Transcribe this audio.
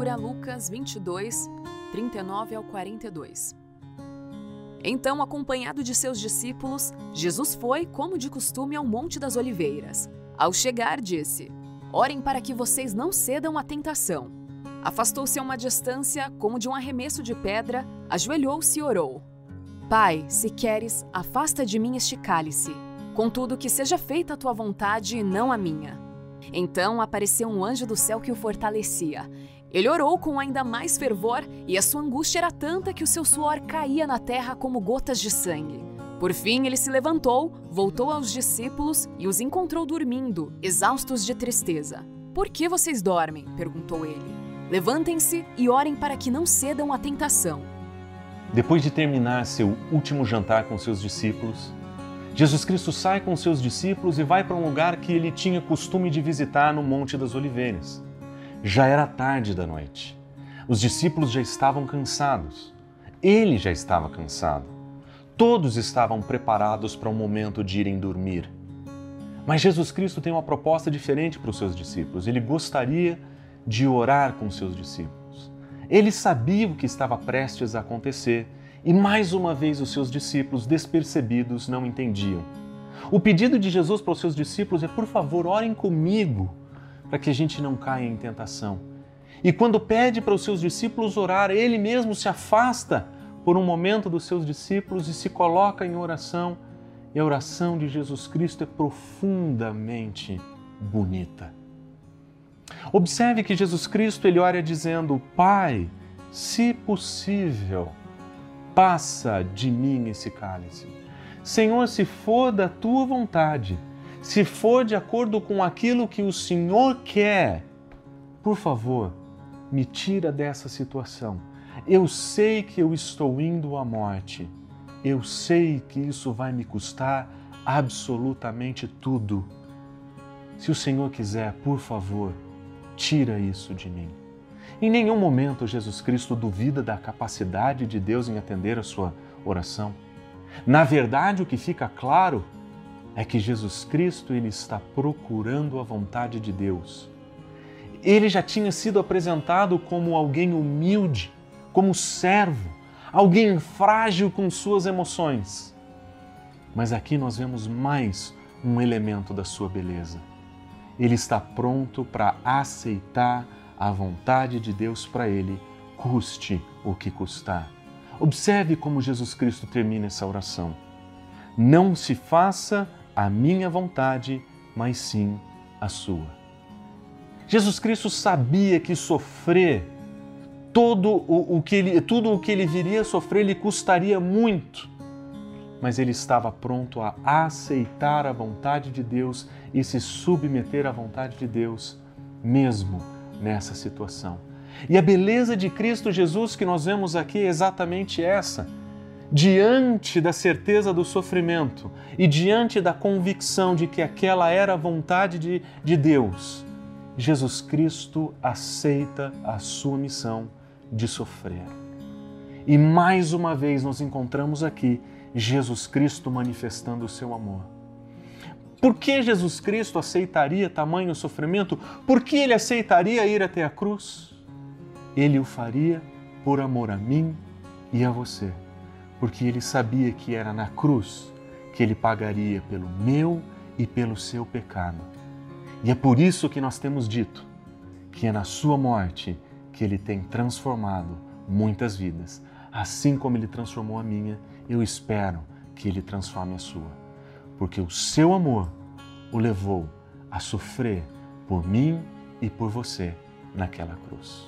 leitura Lucas 22, 39 ao 42. Então, acompanhado de seus discípulos, Jesus foi, como de costume, ao Monte das Oliveiras. Ao chegar, disse: Orem para que vocês não cedam à tentação. Afastou-se a uma distância, como de um arremesso de pedra, ajoelhou-se e orou: Pai, se queres, afasta de mim este cálice. Contudo, que seja feita a tua vontade e não a minha. Então apareceu um anjo do céu que o fortalecia. Ele orou com ainda mais fervor e a sua angústia era tanta que o seu suor caía na terra como gotas de sangue. Por fim, ele se levantou, voltou aos discípulos e os encontrou dormindo, exaustos de tristeza. Por que vocês dormem? perguntou ele. Levantem-se e orem para que não cedam à tentação. Depois de terminar seu último jantar com seus discípulos, Jesus Cristo sai com seus discípulos e vai para um lugar que ele tinha costume de visitar no Monte das Oliveiras. Já era tarde da noite. Os discípulos já estavam cansados. Ele já estava cansado. Todos estavam preparados para o momento de irem dormir. Mas Jesus Cristo tem uma proposta diferente para os seus discípulos. Ele gostaria de orar com seus discípulos. Ele sabia o que estava prestes a acontecer e mais uma vez os seus discípulos, despercebidos, não entendiam. O pedido de Jesus para os seus discípulos é: por favor, orem comigo para que a gente não caia em tentação. E quando pede para os seus discípulos orar, ele mesmo se afasta por um momento dos seus discípulos e se coloca em oração. E a oração de Jesus Cristo é profundamente bonita. Observe que Jesus Cristo ele ora dizendo: Pai, se possível, passa de mim esse cálice. Senhor, se for da tua vontade, se for de acordo com aquilo que o Senhor quer, por favor, me tira dessa situação. Eu sei que eu estou indo à morte. Eu sei que isso vai me custar absolutamente tudo. Se o Senhor quiser, por favor, tira isso de mim. Em nenhum momento Jesus Cristo duvida da capacidade de Deus em atender a sua oração. Na verdade, o que fica claro é que Jesus Cristo ele está procurando a vontade de Deus. Ele já tinha sido apresentado como alguém humilde, como servo, alguém frágil com suas emoções. Mas aqui nós vemos mais um elemento da sua beleza. Ele está pronto para aceitar a vontade de Deus para ele, custe o que custar. Observe como Jesus Cristo termina essa oração. Não se faça a minha vontade, mas sim a sua. Jesus Cristo sabia que sofrer todo o, o que ele, tudo o que ele viria a sofrer lhe custaria muito, mas ele estava pronto a aceitar a vontade de Deus e se submeter à vontade de Deus, mesmo nessa situação. E a beleza de Cristo Jesus que nós vemos aqui é exatamente essa diante da certeza do sofrimento e diante da convicção de que aquela era a vontade de, de Deus, Jesus Cristo aceita a sua missão de sofrer. E mais uma vez nós encontramos aqui Jesus Cristo manifestando o seu amor. Por que Jesus Cristo aceitaria tamanho sofrimento? Por que ele aceitaria ir até a cruz? Ele o faria por amor a mim e a você porque ele sabia que era na cruz que ele pagaria pelo meu e pelo seu pecado. E é por isso que nós temos dito que é na sua morte que ele tem transformado muitas vidas. Assim como ele transformou a minha, eu espero que ele transforme a sua. Porque o seu amor o levou a sofrer por mim e por você naquela cruz.